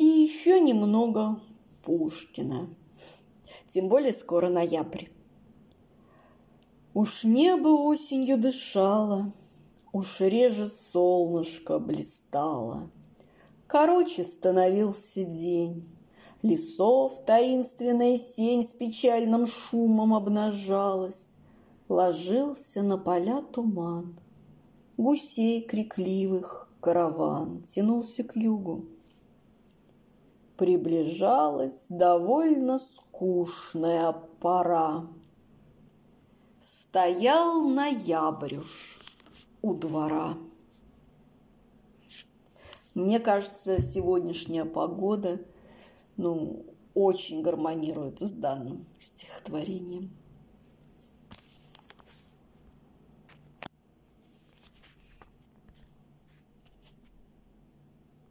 И еще немного Пушкина. Тем более скоро ноябрь. Уж небо осенью дышало, Уж реже солнышко блистало. Короче становился день. Лесов таинственная сень С печальным шумом обнажалась. Ложился на поля туман. Гусей крикливых караван Тянулся к югу. Приближалась довольно скучная пора. Стоял ноябрь уж у двора. Мне кажется, сегодняшняя погода, ну, очень гармонирует с данным стихотворением.